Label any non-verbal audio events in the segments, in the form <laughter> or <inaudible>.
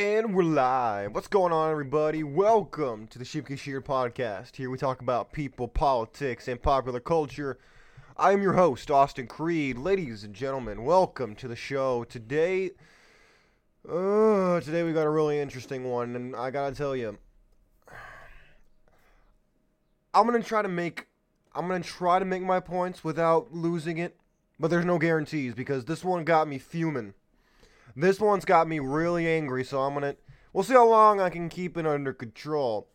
And we're live. What's going on, everybody? Welcome to the Sheep Shear podcast. Here we talk about people, politics, and popular culture. I am your host, Austin Creed. Ladies and gentlemen, welcome to the show. Today, uh, today we got a really interesting one, and I gotta tell you, I'm gonna try to make, I'm gonna try to make my points without losing it, but there's no guarantees because this one got me fuming. This one's got me really angry, so I'm gonna. We'll see how long I can keep it under control.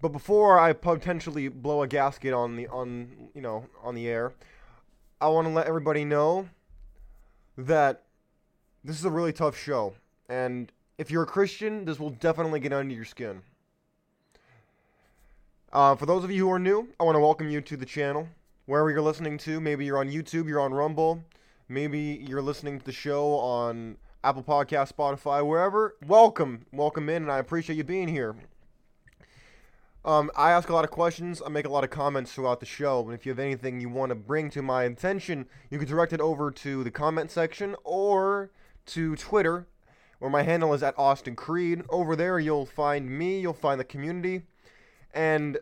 But before I potentially blow a gasket on the on you know on the air, I want to let everybody know that this is a really tough show, and if you're a Christian, this will definitely get under your skin. Uh, for those of you who are new, I want to welcome you to the channel. Wherever you're listening to, maybe you're on YouTube, you're on Rumble, Maybe you're listening to the show on Apple Podcast, Spotify, wherever. Welcome, welcome in, and I appreciate you being here. Um, I ask a lot of questions. I make a lot of comments throughout the show. And if you have anything you want to bring to my attention, you can direct it over to the comment section or to Twitter, where my handle is at Austin Creed. Over there, you'll find me, you'll find the community, and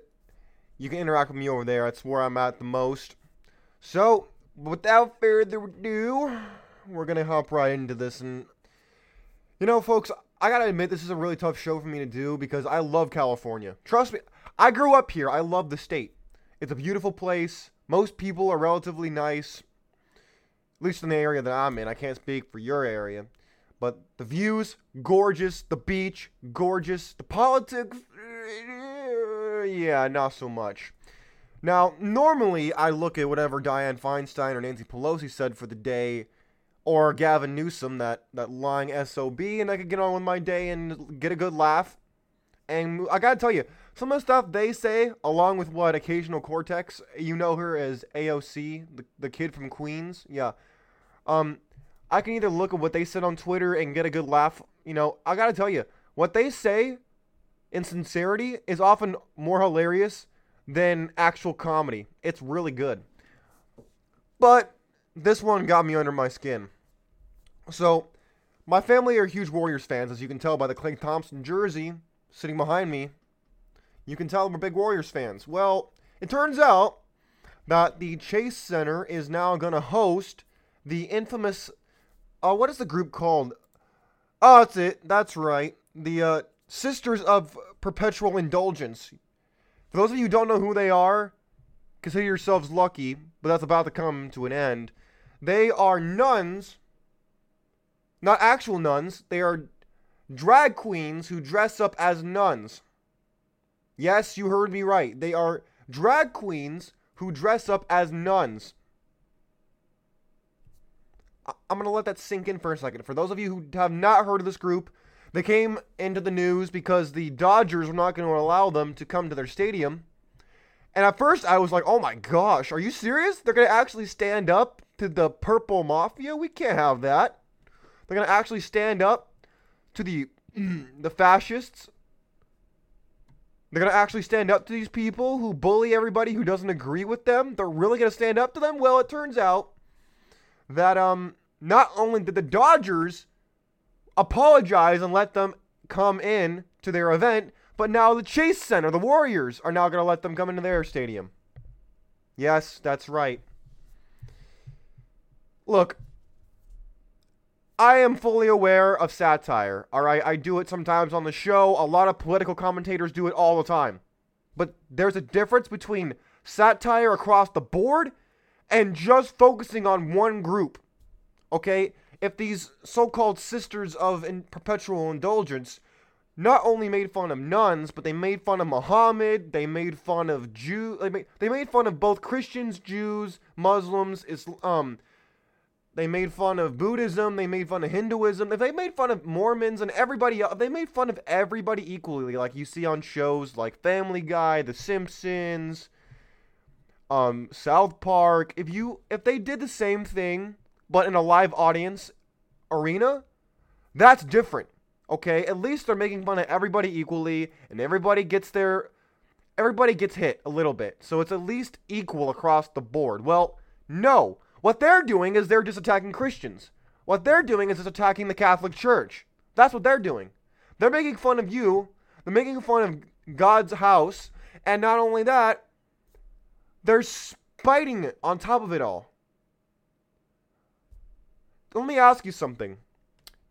you can interact with me over there. That's where I'm at the most. So, without further ado, we're gonna hop right into this. And you know, folks, I gotta admit this is a really tough show for me to do because I love California. Trust me, I grew up here. I love the state. It's a beautiful place. Most people are relatively nice. At least in the area that I'm in. I can't speak for your area. But the views, gorgeous. The beach, gorgeous. The politics, yeah, not so much. Now, normally I look at whatever Dianne Feinstein or Nancy Pelosi said for the day, or Gavin Newsom, that, that lying SOB, and I could get on with my day and get a good laugh. And I gotta tell you, some of the stuff they say, along with what Occasional Cortex, you know her as AOC, the, the kid from Queens, yeah. Um, I can either look at what they said on Twitter and get a good laugh. You know, I gotta tell you, what they say in sincerity is often more hilarious than actual comedy. It's really good. But this one got me under my skin. So, my family are huge Warriors fans, as you can tell by the Klay Thompson jersey sitting behind me. You can tell we're big Warriors fans. Well, it turns out that the Chase Center is now going to host the infamous. Uh, what is the group called? Oh, that's it. That's right. The uh, Sisters of Perpetual Indulgence. For those of you who don't know who they are, consider yourselves lucky, but that's about to come to an end. They are nuns, not actual nuns. They are drag queens who dress up as nuns. Yes, you heard me right. They are drag queens who dress up as nuns. I'm going to let that sink in for a second. For those of you who have not heard of this group, they came into the news because the Dodgers were not going to allow them to come to their stadium. And at first I was like, oh my gosh, are you serious? They're going to actually stand up to the Purple Mafia? We can't have that. They're going to actually stand up to the <clears throat> the fascists. They're going to actually stand up to these people who bully everybody who doesn't agree with them. They're really going to stand up to them? Well, it turns out that um not only did the Dodgers apologize and let them come in to their event, but now the Chase Center, the Warriors, are now going to let them come into their stadium. Yes, that's right. Look, I am fully aware of satire. All right, I do it sometimes on the show. A lot of political commentators do it all the time. But there's a difference between satire across the board and just focusing on one group. Okay? If these so-called sisters of in perpetual indulgence not only made fun of nuns, but they made fun of Muhammad, they made fun of Jew, they made, they made fun of both Christians, Jews, Muslims, Islam, um, they made fun of Buddhism, they made fun of Hinduism, If they made fun of Mormons and everybody else, they made fun of everybody equally, like you see on shows like Family Guy, The Simpsons, um, South Park. If you, if they did the same thing but in a live audience arena, that's different. Okay, at least they're making fun of everybody equally, and everybody gets their everybody gets hit a little bit. So it's at least equal across the board. Well, no. What they're doing is they're just attacking Christians. What they're doing is just attacking the Catholic Church. That's what they're doing. They're making fun of you. They're making fun of God's house. And not only that, they're spiting it on top of it all. Let me ask you something.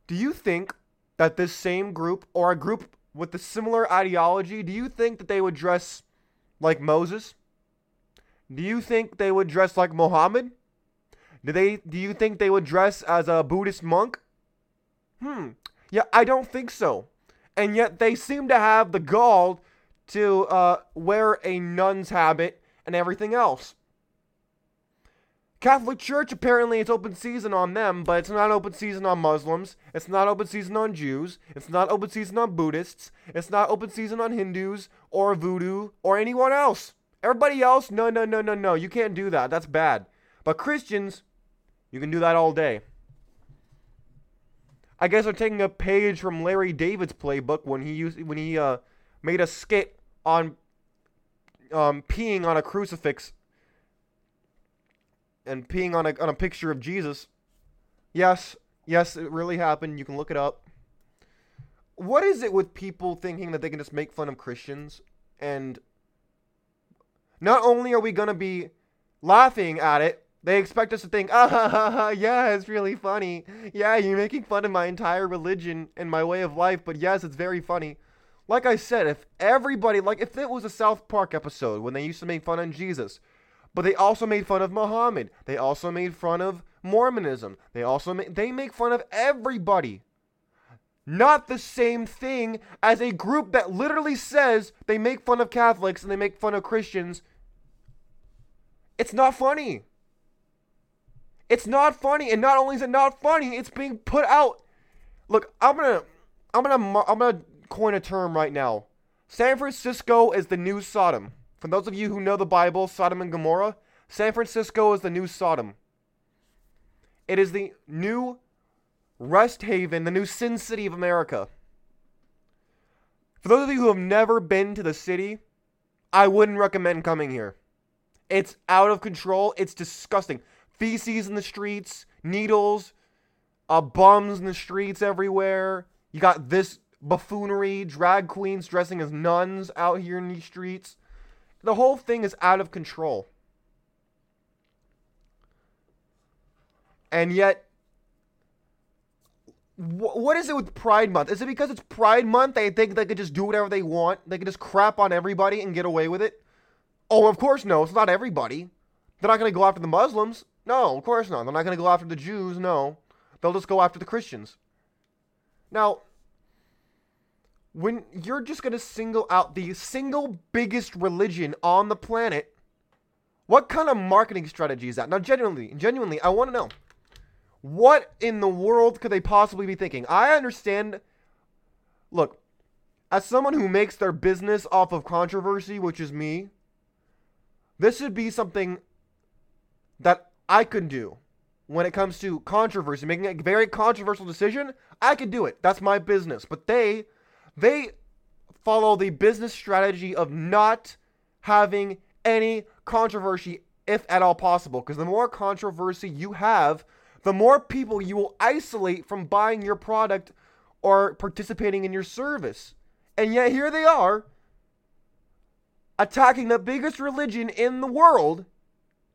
Do you think that this same group or a group with a similar ideology, do you think that they would dress like Moses? Do you think they would dress like Muhammad? Do they do you think they would dress as a Buddhist monk? Hmm. Yeah, I don't think so. And yet they seem to have the gall to uh, wear a nun's habit and everything else. Catholic Church apparently it's open season on them, but it's not open season on Muslims. It's not open season on Jews. It's not open season on Buddhists. It's not open season on Hindus or voodoo or anyone else. Everybody else, no, no, no, no, no. You can't do that. That's bad. But Christians, you can do that all day. I guess they're taking a page from Larry David's playbook when he used when he uh, made a skit on um, peeing on a crucifix and peeing on a on a picture of Jesus. Yes, yes, it really happened. You can look it up. What is it with people thinking that they can just make fun of Christians and not only are we going to be laughing at it, they expect us to think, <laughs> ah, ha, ha, ha, yeah, it's really funny. Yeah, you're making fun of my entire religion and my way of life, but yes, it's very funny. Like I said, if everybody, like if it was a South Park episode when they used to make fun of Jesus, but they also made fun of Muhammad, they also made fun of Mormonism, they also ma- they make fun of everybody. Not the same thing as a group that literally says they make fun of Catholics and they make fun of Christians. It's not funny. It's not funny, and not only is it not funny, it's being put out. Look, I'm gonna, I'm gonna, I'm gonna coin a term right now. San Francisco is the new Sodom. For those of you who know the Bible, Sodom and Gomorrah, San Francisco is the new Sodom. It is the new Rest Haven, the new Sin City of America. For those of you who have never been to the city, I wouldn't recommend coming here. It's out of control. It's disgusting. Feces in the streets, needles, uh, bums in the streets everywhere. You got this buffoonery, drag queens dressing as nuns out here in these streets. The whole thing is out of control. And yet, what is it with Pride Month? Is it because it's Pride Month they think they could just do whatever they want? They could just crap on everybody and get away with it? Oh, of course no. It's not everybody. They're not going to go after the Muslims. No, of course not. They're not going to go after the Jews. No. They'll just go after the Christians. Now, when you're just going to single out the single biggest religion on the planet, what kind of marketing strategy is that? Now, genuinely, genuinely, I want to know. What in the world could they possibly be thinking? I understand. Look, as someone who makes their business off of controversy, which is me, this should be something that I could do when it comes to controversy, making a very controversial decision. I could do it. That's my business. But they, they follow the business strategy of not having any controversy, if at all possible. Because the more controversy you have, the more people you will isolate from buying your product or participating in your service. And yet here they are attacking the biggest religion in the world,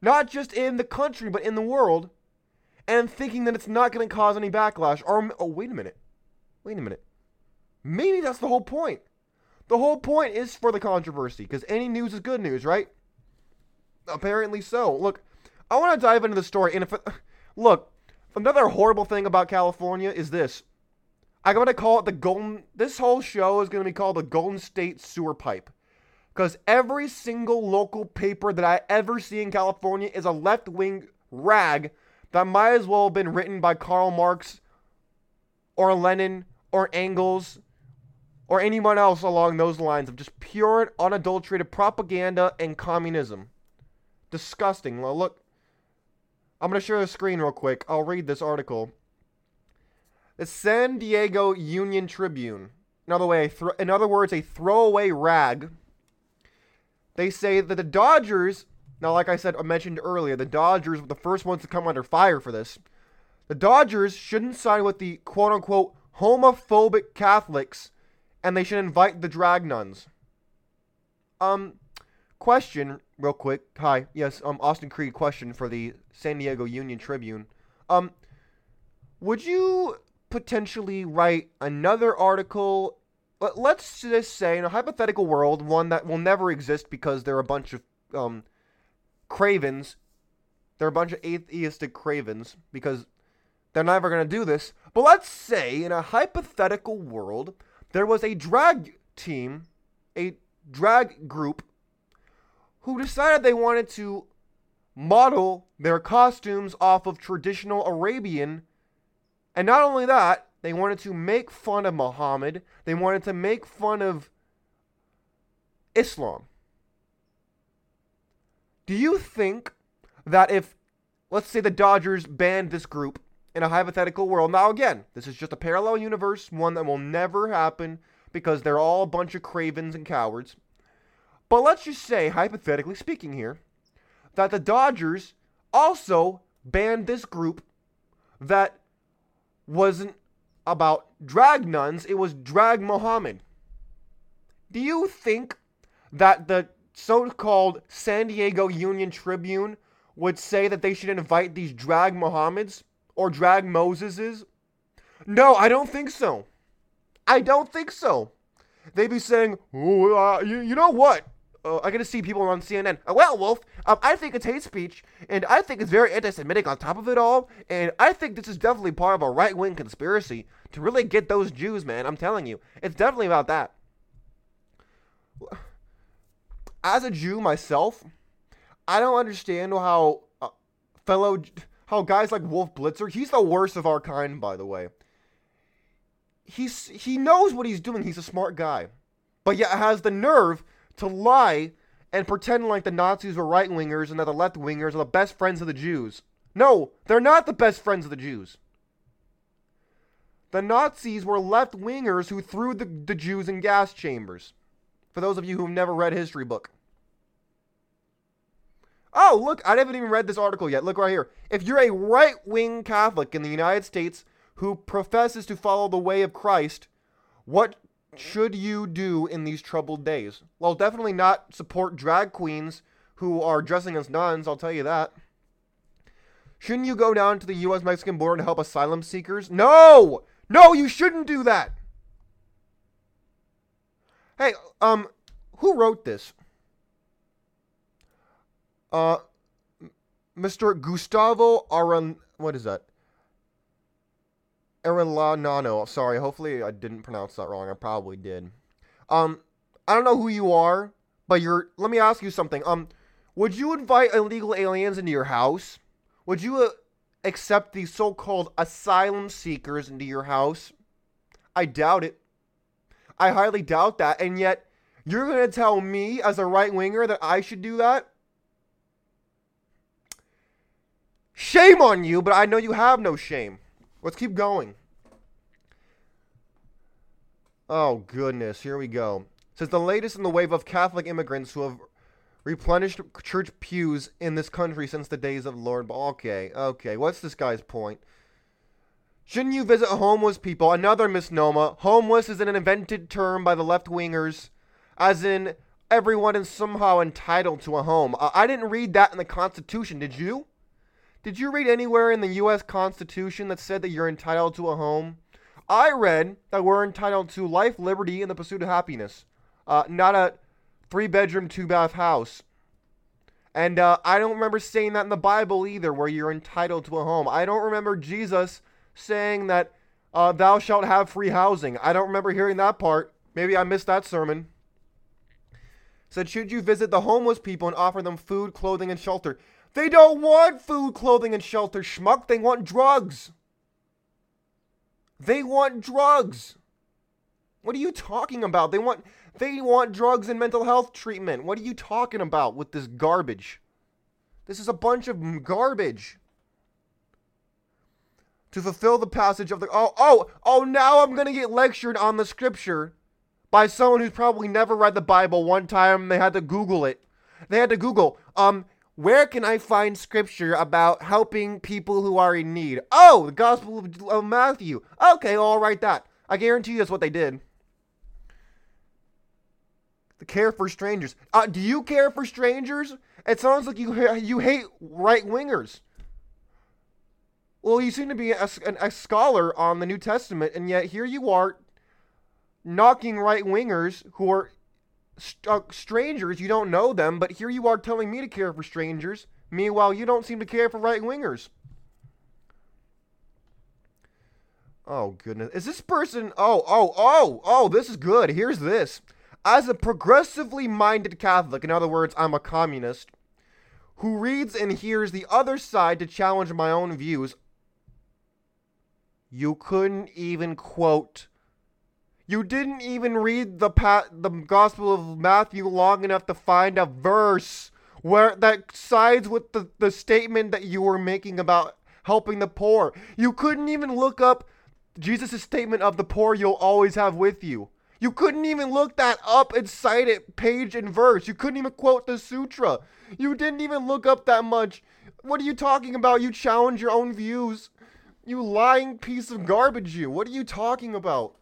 not just in the country, but in the world, and thinking that it's not going to cause any backlash. Or, oh, wait a minute. Wait a minute. Maybe that's the whole point. The whole point is for the controversy, because any news is good news, right? Apparently so. Look, I want to dive into the story, and if <sighs> look, Another horrible thing about California is this. I'm to call it the Golden. This whole show is to be called the Golden State Sewer Pipe. Because every single local paper that I ever see in California is a left wing rag that might as well have been written by Karl Marx or Lenin or Engels or anyone else along those lines of just pure, unadulterated propaganda and communism. Disgusting. Well, look, I'm going to share the screen real quick. I'll read this article. The San Diego Union Tribune. In other, way, th- in other words, a throwaway rag. They say that the Dodgers, now, like I said, I mentioned earlier, the Dodgers were the first ones to come under fire for this. The Dodgers shouldn't sign with the quote unquote homophobic Catholics and they should invite the drag nuns. Um, question, real quick. Hi, yes, um, Austin Creed. Question for the San Diego Union Tribune. Um, would you potentially write another article? Let's just say in a hypothetical world, one that will never exist because there are a bunch of um, cravens. There are a bunch of atheistic cravens because they're never going to do this. But let's say in a hypothetical world, there was a drag team, a drag group, who decided they wanted to model their costumes off of traditional Arabian. And not only that, they wanted to make fun of Muhammad, they wanted to make fun of Islam. Do you think that if, let's say, the Dodgers banned this group in a hypothetical world, now again, this is just a parallel universe, one that will never happen because they're all a bunch of cravens and cowards. But let's just say, hypothetically speaking here, that the Dodgers also banned this group that wasn't about drag nuns, it was drag Muhammad. Do you think that the so called San Diego Union Tribune would say that they should invite these drag Muhammads or drag Moseses? No, I don't think so. I don't think so. They'd be saying, uh, you, you know what? Uh, I get to see people on CNN. Uh, well, Wolf, um, I think it's hate speech, and I think it's very anti-Semitic on top of it all, and I think this is definitely part of a right-wing conspiracy to really get those Jews, man. I'm telling you, it's definitely about that. As a Jew myself, I don't understand how uh, fellow how guys like Wolf Blitzer, he's the worst of our kind, by the way. He's he knows what he's doing. He's a smart guy, but yet has the nerve to lie and pretend like the Nazis were right wingers and that the left wingers are the best friends of the Jews. No, they're not the best friends of the Jews. The Nazis were left wingers who threw the, the Jews in gas chambers. For those of you who've never read history book. Oh, look, I haven't even read this article yet. Look right here. If you're a right wing Catholic in the United States who professes to follow the way of Christ, what should you do in these troubled days? Well, definitely not support drag queens who are dressing as nuns, I'll tell you that. Shouldn't you go down to the US Mexican border to help asylum seekers? No! No, you shouldn't do that! Hey, um, who wrote this? Uh, Mr. Gustavo Aran. What is that? Nano. Sorry, hopefully I didn't pronounce that wrong. I probably did. Um, I don't know who you are, but you're. Let me ask you something. Um, would you invite illegal aliens into your house? Would you uh, accept these so-called asylum seekers into your house? I doubt it. I highly doubt that. And yet, you're gonna tell me as a right winger that I should do that? Shame on you, but I know you have no shame. Let's keep going. Oh, goodness. Here we go. It says the latest in the wave of Catholic immigrants who have replenished church pews in this country since the days of Lord. Okay, okay. What's this guy's point? Shouldn't you visit homeless people? Another misnomer. Homeless is an invented term by the left wingers, as in everyone is somehow entitled to a home. I didn't read that in the Constitution, did you? Did you read anywhere in the U.S. Constitution that said that you're entitled to a home? I read that we're entitled to life, liberty, and the pursuit of happiness, uh, not a three bedroom, two bath house. And uh, I don't remember saying that in the Bible either, where you're entitled to a home. I don't remember Jesus saying that uh, thou shalt have free housing. I don't remember hearing that part. Maybe I missed that sermon. Said, should you visit the homeless people and offer them food, clothing, and shelter? They don't want food, clothing, and shelter, schmuck. They want drugs. They want drugs. What are you talking about? They want they want drugs and mental health treatment. What are you talking about with this garbage? This is a bunch of garbage. To fulfill the passage of the oh oh oh now I'm gonna get lectured on the scripture by someone who's probably never read the Bible one time. They had to Google it. They had to Google um where can I find scripture about helping people who are in need? Oh, the Gospel of, Matthew. Okay, I'll write that. I guarantee you that's what they did. The care for strangers. Uh, do you care for strangers? It sounds like you you hate right wingers. Well, you seem to be a, a, scholar on the New Testament, and yet here you are knocking right wingers who are st- uh, strangers. You don't know them, but here you are telling me to care for strangers. Meanwhile, you don't seem to care for right wingers. Oh, goodness. Is this person. Oh, oh, oh, oh, this is good. Here's this. As a progressively minded Catholic, in other words, I'm a communist, who reads and hears the other side to challenge my own views, you couldn't even quote. You didn't even read the pa- the Gospel of Matthew long enough to find a verse where that sides with the, the statement that you were making about helping the poor. You couldn't even look up Jesus' statement of the poor you'll always have with you. You couldn't even look that up and cite it page and verse. You couldn't even quote the sutra. You didn't even look up that much. What are you talking about? You challenge your own views. You lying piece of garbage, you. What are you talking about?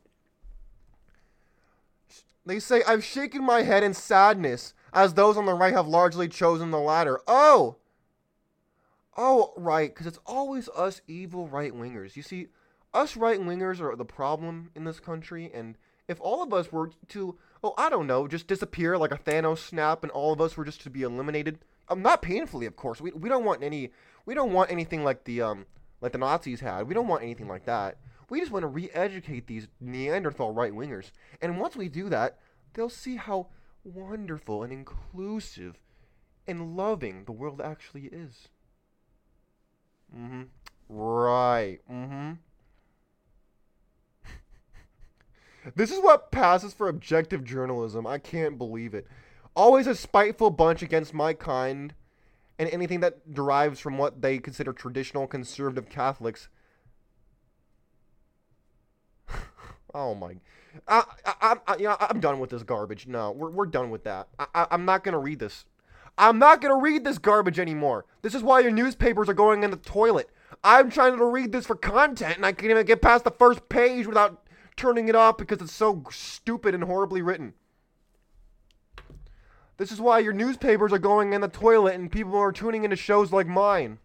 They say, I've shaken my head in sadness, as those on the right have largely chosen the latter. Oh! Oh, right, because it's always us evil right wingers. You see, us right wingers are the problem in this country, and if all of us were to, oh, I don't know, just disappear like a Thanos snap and all of us were just to be eliminated, um, not painfully, of course. We, we don't want any, we don't want anything like the, um, like the Nazis had. We don't want anything like that. We just want to re-educate these Neanderthal right-wingers. And once we do that, they'll see how wonderful and inclusive and loving the world actually is. Mm-hmm. Right. Mm-hmm. <laughs> This is what passes for objective journalism. I can't believe it. Always a spiteful bunch against my kind and anything that derives from what they consider traditional conservative Catholics. Oh my. I, I, I, you know, I'm done with this garbage. No, we're, we're done with that. I, I, I'm not to read this. I'm not to read this garbage anymore. This is why your newspapers are going in the toilet. I'm trying to read this for content, and I can't even get past the first page without turning it off because it's so stupid and horribly written. This is why your newspapers are going in the toilet and people are tuning into shows like mine.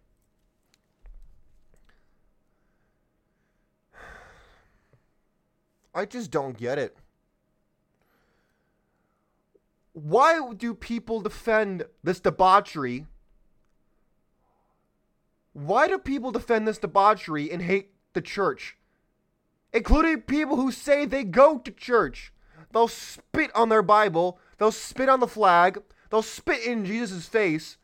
I just don't get it. Why do people defend this debauchery? Why do people defend this debauchery and hate the church? including people who say they go to church. They'll spit on their Bible, they'll spit on the flag, they'll spit in Jesus' face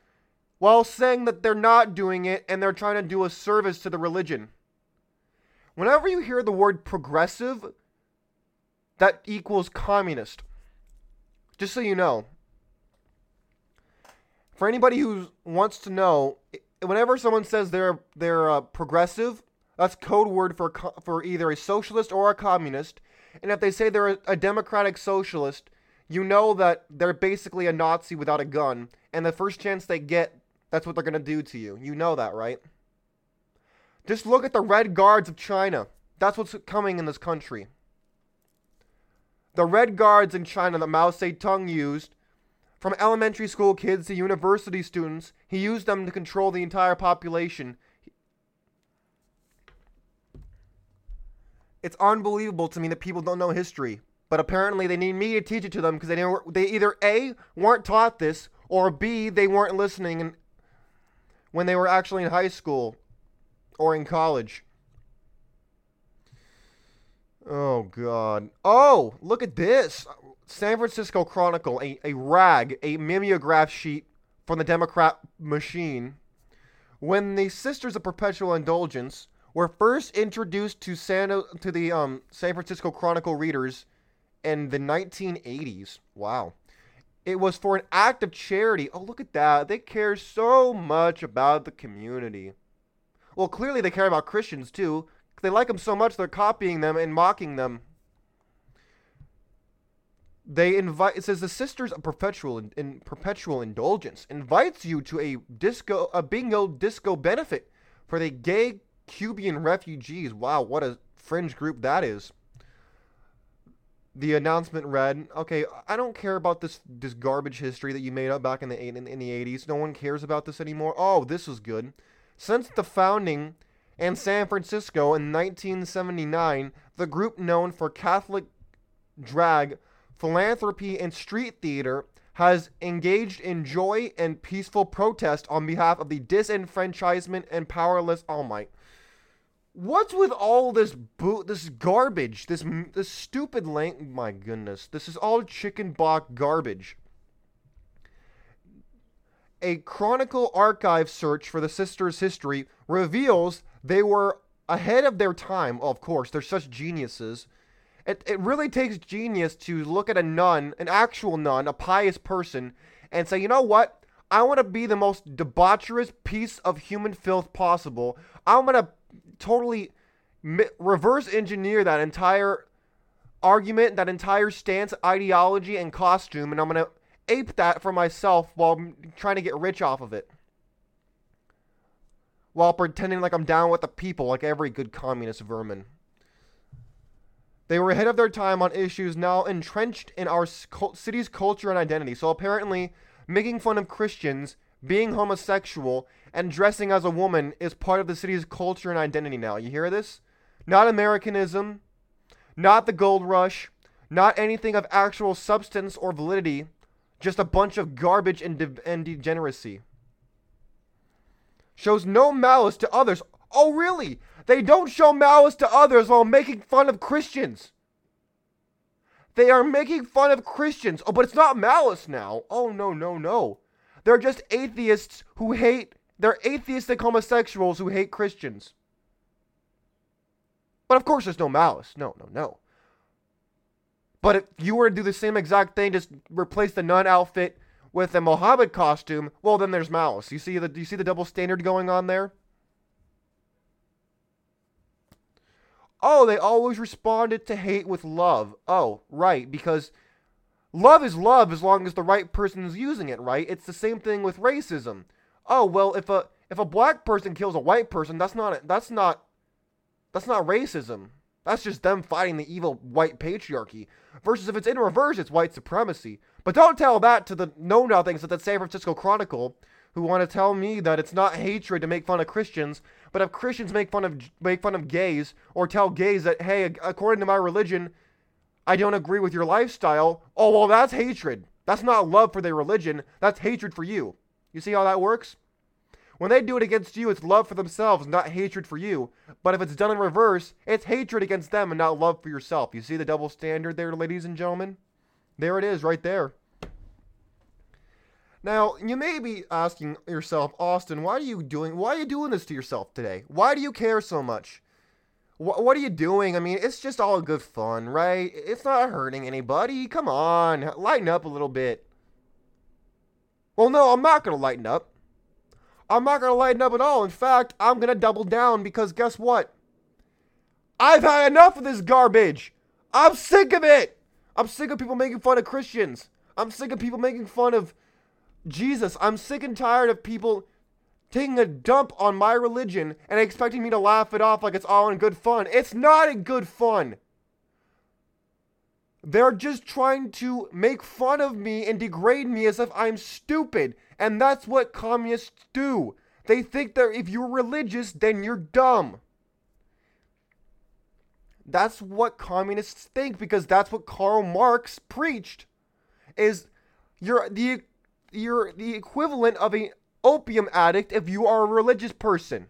while saying that they're not doing it and they're trying to do a service to the religion. Whenever you hear the word progressive, that equals communist. Just so you know. For anybody who wants to know, whenever someone says they're they're uh, progressive, that's code word for for either a socialist or a communist. And if they say they're a, a democratic socialist, you know that they're basically a Nazi without a gun. And the first chance they get, that's what they're to do to you. You know that, right? Just look at the Red Guards of China. That's what's coming in this country. The Red Guards in China that Mao Zedong used, from elementary school kids to university students, he used them to control the entire population. it's unbelievable to me that people don't know history. But apparently they need me to teach it to them because they they either A weren't taught this or B they weren't listening when they were actually in high school or in college. Oh god. Oh, look at this. San Francisco Chronicle, a, a rag, a mimeograph sheet from the Democrat machine. When the Sisters of Perpetual Indulgence were first introduced to San to the um, San Francisco Chronicle readers in the 1980s. Wow. It was for an act of charity. Oh, look at that. They care so much about the community. Well, clearly they care about Christians too. They like them so much they're copying them and mocking them. they invite. It says the Sisters of Perpetual in, in Perpetual Indulgence invites you to a disco, a bingo disco benefit for the gay Cuban refugees. Wow, what a fringe group that is. The announcement read, "Okay, I don't care about this this garbage history that you made up back in the in, in the 80s. No one cares about this anymore. Oh, this is good. Since the founding in San Francisco in 1979, the group known for Catholic drag, philanthropy, and street theater has engaged in joy and peaceful protest on behalf of the disenfranchisement and powerless. Oh my! What's with all this boot, this garbage, this this stupid lang? My goodness, this is all chicken block garbage. A Chronicle archive search for the sisters' history reveals they were ahead of their time. of course, they're such geniuses. It, it really takes genius to look at a nun, an actual nun, a pious person, and say, you know what? I want to be the most debaucherous piece of human filth possible. I'm going to totally mi- reverse engineer that entire argument, that entire stance, ideology, and costume, and I'm going to ape that for myself while trying to get rich off of it. While pretending like I'm down with the people, like every good communist vermin. They were ahead of their time on issues now entrenched in our city's culture and identity. So apparently, making fun of Christians, being homosexual, and dressing as a woman is part of the city's culture and identity now. You hear this? Not Americanism, not the gold rush, not anything of actual substance or validity, just a bunch of garbage and, de- and degeneracy. Shows no malice to others. Oh, really? They don't show malice to others while making fun of Christians. They are making fun of Christians. Oh, but it's not malice now. Oh, no, no, no. They're just atheists who hate, they're atheistic homosexuals who hate Christians. But of course, there's no malice. No, no, no. But if you were to do the same exact thing, just replace the nun outfit with a Mohammed costume, well, then there's malice. You see the, you see the double standard going on there? Oh, they always responded to hate with love. Oh, right, because love is love as long as the right person is using it, right? It's the same thing with racism. Oh, well, if a if a black person kills a white person, that's not that's not that's not racism. That's just them fighting the evil white patriarchy. Versus if it's in reverse, it's white supremacy. But don't tell that to the know nothings at the San Francisco Chronicle who want to tell me that it's not hatred to make fun of Christians, but if Christians make fun of make fun of gays or tell gays that hey, according to my religion, I don't agree with your lifestyle, oh well, that's hatred. That's not love for their religion. That's hatred for you. You see how that works? When they do it against you, it's love for themselves, not hatred for you. But if it's done in reverse, it's hatred against them and not love for yourself. You see the double standard there, ladies and gentlemen? There it is, right there. Now, you may be asking yourself, Austin, why are you doing why are you doing this to yourself today? Why do you care so much? What, what are you doing? I mean, it's just all good fun, right? It's not hurting anybody. Come on, lighten up a little bit. Well, no, I'm not going to lighten up. I'm not going to lighten up at all. In fact, I'm going to double down because guess what? I've had enough of this garbage. I'm sick of it. I'm sick of people making fun of Christians. I'm sick of people making fun of Jesus, I'm sick and tired of people taking a dump on my religion and expecting me to laugh it off like it's all in good fun. It's not in good fun. They're just trying to make fun of me and degrade me as if I'm stupid. And that's what communists do. They think that if you're religious, then you're dumb. That's what communists think because that's what Karl Marx preached. Is you're the you're the equivalent of an opium addict if you are a religious person.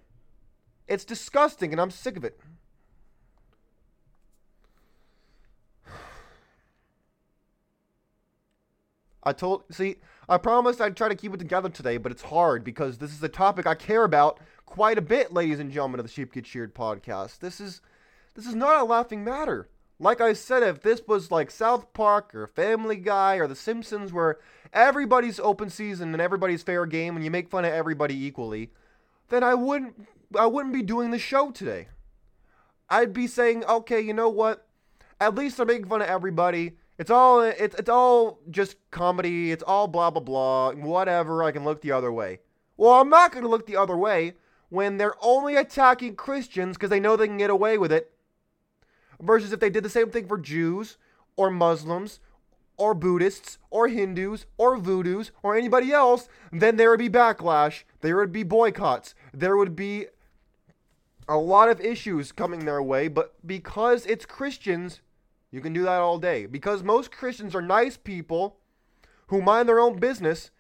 It's disgusting and I'm sick of it. I told, see, I promised I'd try to keep it together today, but it's hard because this is a topic I care about quite a bit, ladies and gentlemen of the Sheep Get Sheared podcast. This is, this is not a laughing matter. Like I said, if this was like South Park or Family Guy or The Simpsons, where everybody's open season and everybody's fair game and you make fun of everybody equally, then I wouldn't I wouldn't be doing the show today. I'd be saying, okay, you know what? At least I'm making fun of everybody. It's all it's it's all just comedy. It's all blah blah blah. Whatever. I can look the other way. Well, I'm not going to look the other way when they're only attacking Christians because they know they can get away with it. Versus if they did the same thing for Jews or Muslims or Buddhists or Hindus or Voodoos or anybody else, then there would be backlash. There would be boycotts. There would be a lot of issues coming their way. But because it's Christians, you can do that all day. Because most Christians are nice people who mind their own business.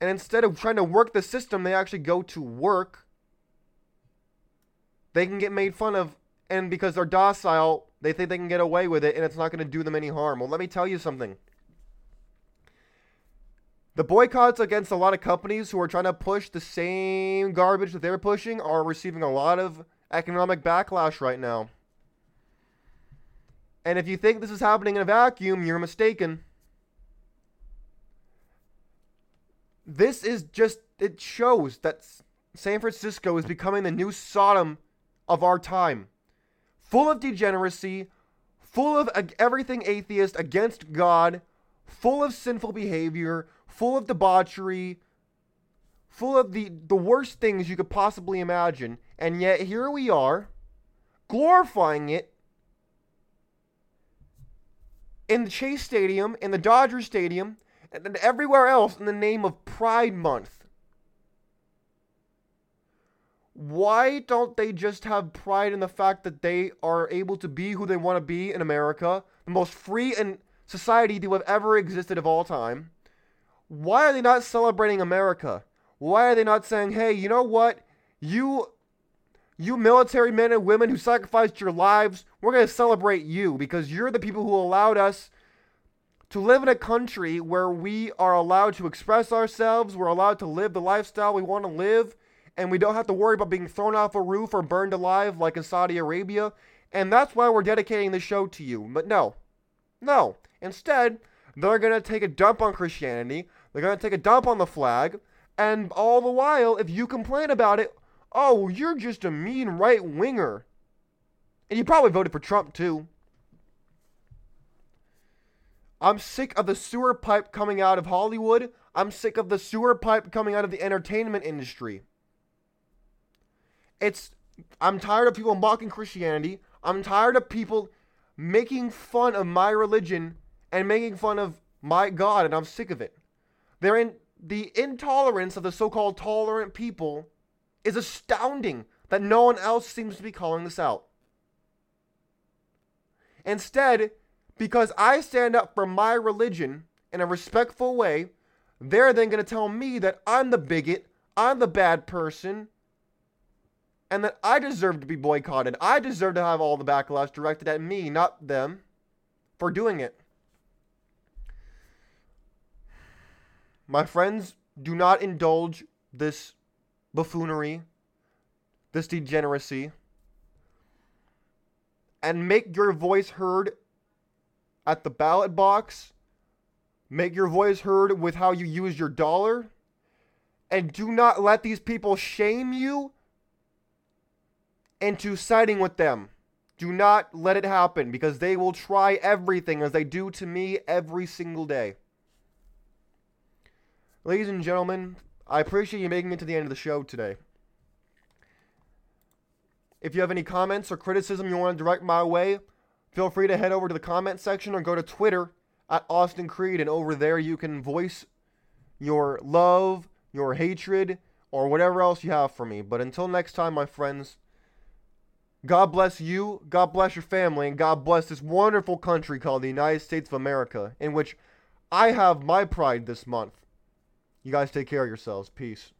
And instead of trying to work the system, they actually go to work. They can get made fun of. And because they're docile, they think they can get away with it and it's not going to do them any harm. Well, let me tell you something. The boycotts against a lot of companies who are trying to push the same garbage that they're pushing are receiving a lot of economic backlash right now. And if you think this is happening in a vacuum, you're mistaken. This is just, it shows that San Francisco is becoming the new Sodom of our time full of degeneracy, full of everything atheist against God, full of sinful behavior, full of debauchery, full of the, the worst things you could possibly imagine. And yet here we are, glorifying it in the Chase Stadium, in the Dodger Stadium, and everywhere else in the name of Pride Month. why don't they just have pride in the fact that they are able to be who they want to be in America, the most free and society to have ever existed of all time? Why are they not celebrating America? Why are they not saying, "Hey, you know what? You you military men and women who sacrificed your lives, we're going to celebrate you because you're the people who allowed us to live in a country where we are allowed to express ourselves, we're allowed to live the lifestyle we want to live." and we don't have to worry about being thrown off a roof or burned alive like in Saudi Arabia. And that's why we're dedicating the show to you. But no, no. Instead, they're going to take a dump on Christianity, they're going to take a dump on the flag, and all the while, if you complain about it, oh, you're just a mean right winger. And you probably voted for Trump too. I'm sick of the sewer pipe coming out of Hollywood. I'm sick of the sewer pipe coming out of the entertainment industry. It's I'm tired of people mocking Christianity. I'm tired of people making fun of my religion and making fun of my God, and I'm sick of it. They're in the intolerance of the so-called tolerant people is astounding that no one else seems to be calling this out. Instead, because I stand up for my religion in a respectful way, they're then going to tell me that I'm the bigot, I'm the bad person, and that I deserve to be boycotted. I deserve to have all the backlash directed at me, not them, for doing it. My friends, do not indulge this buffoonery, this degeneracy, and make your voice heard at the ballot box. Make your voice heard with how you use your dollar. And do not let these people shame you into siding with them. Do not let it happen because they will try everything as they do to me every single day. Ladies and gentlemen, I appreciate you making it to the end of the show today. If you have any comments or criticism you want to direct my way, feel free to head over to the comment section or go to Twitter at Austin Creed, and over there you can voice your love, your hatred, or whatever else you have for me. But until next time, my friends, God bless you, God bless your family, and God bless this wonderful country called the United States of America, in which I have my pride this month. You guys take care of yourselves. Peace.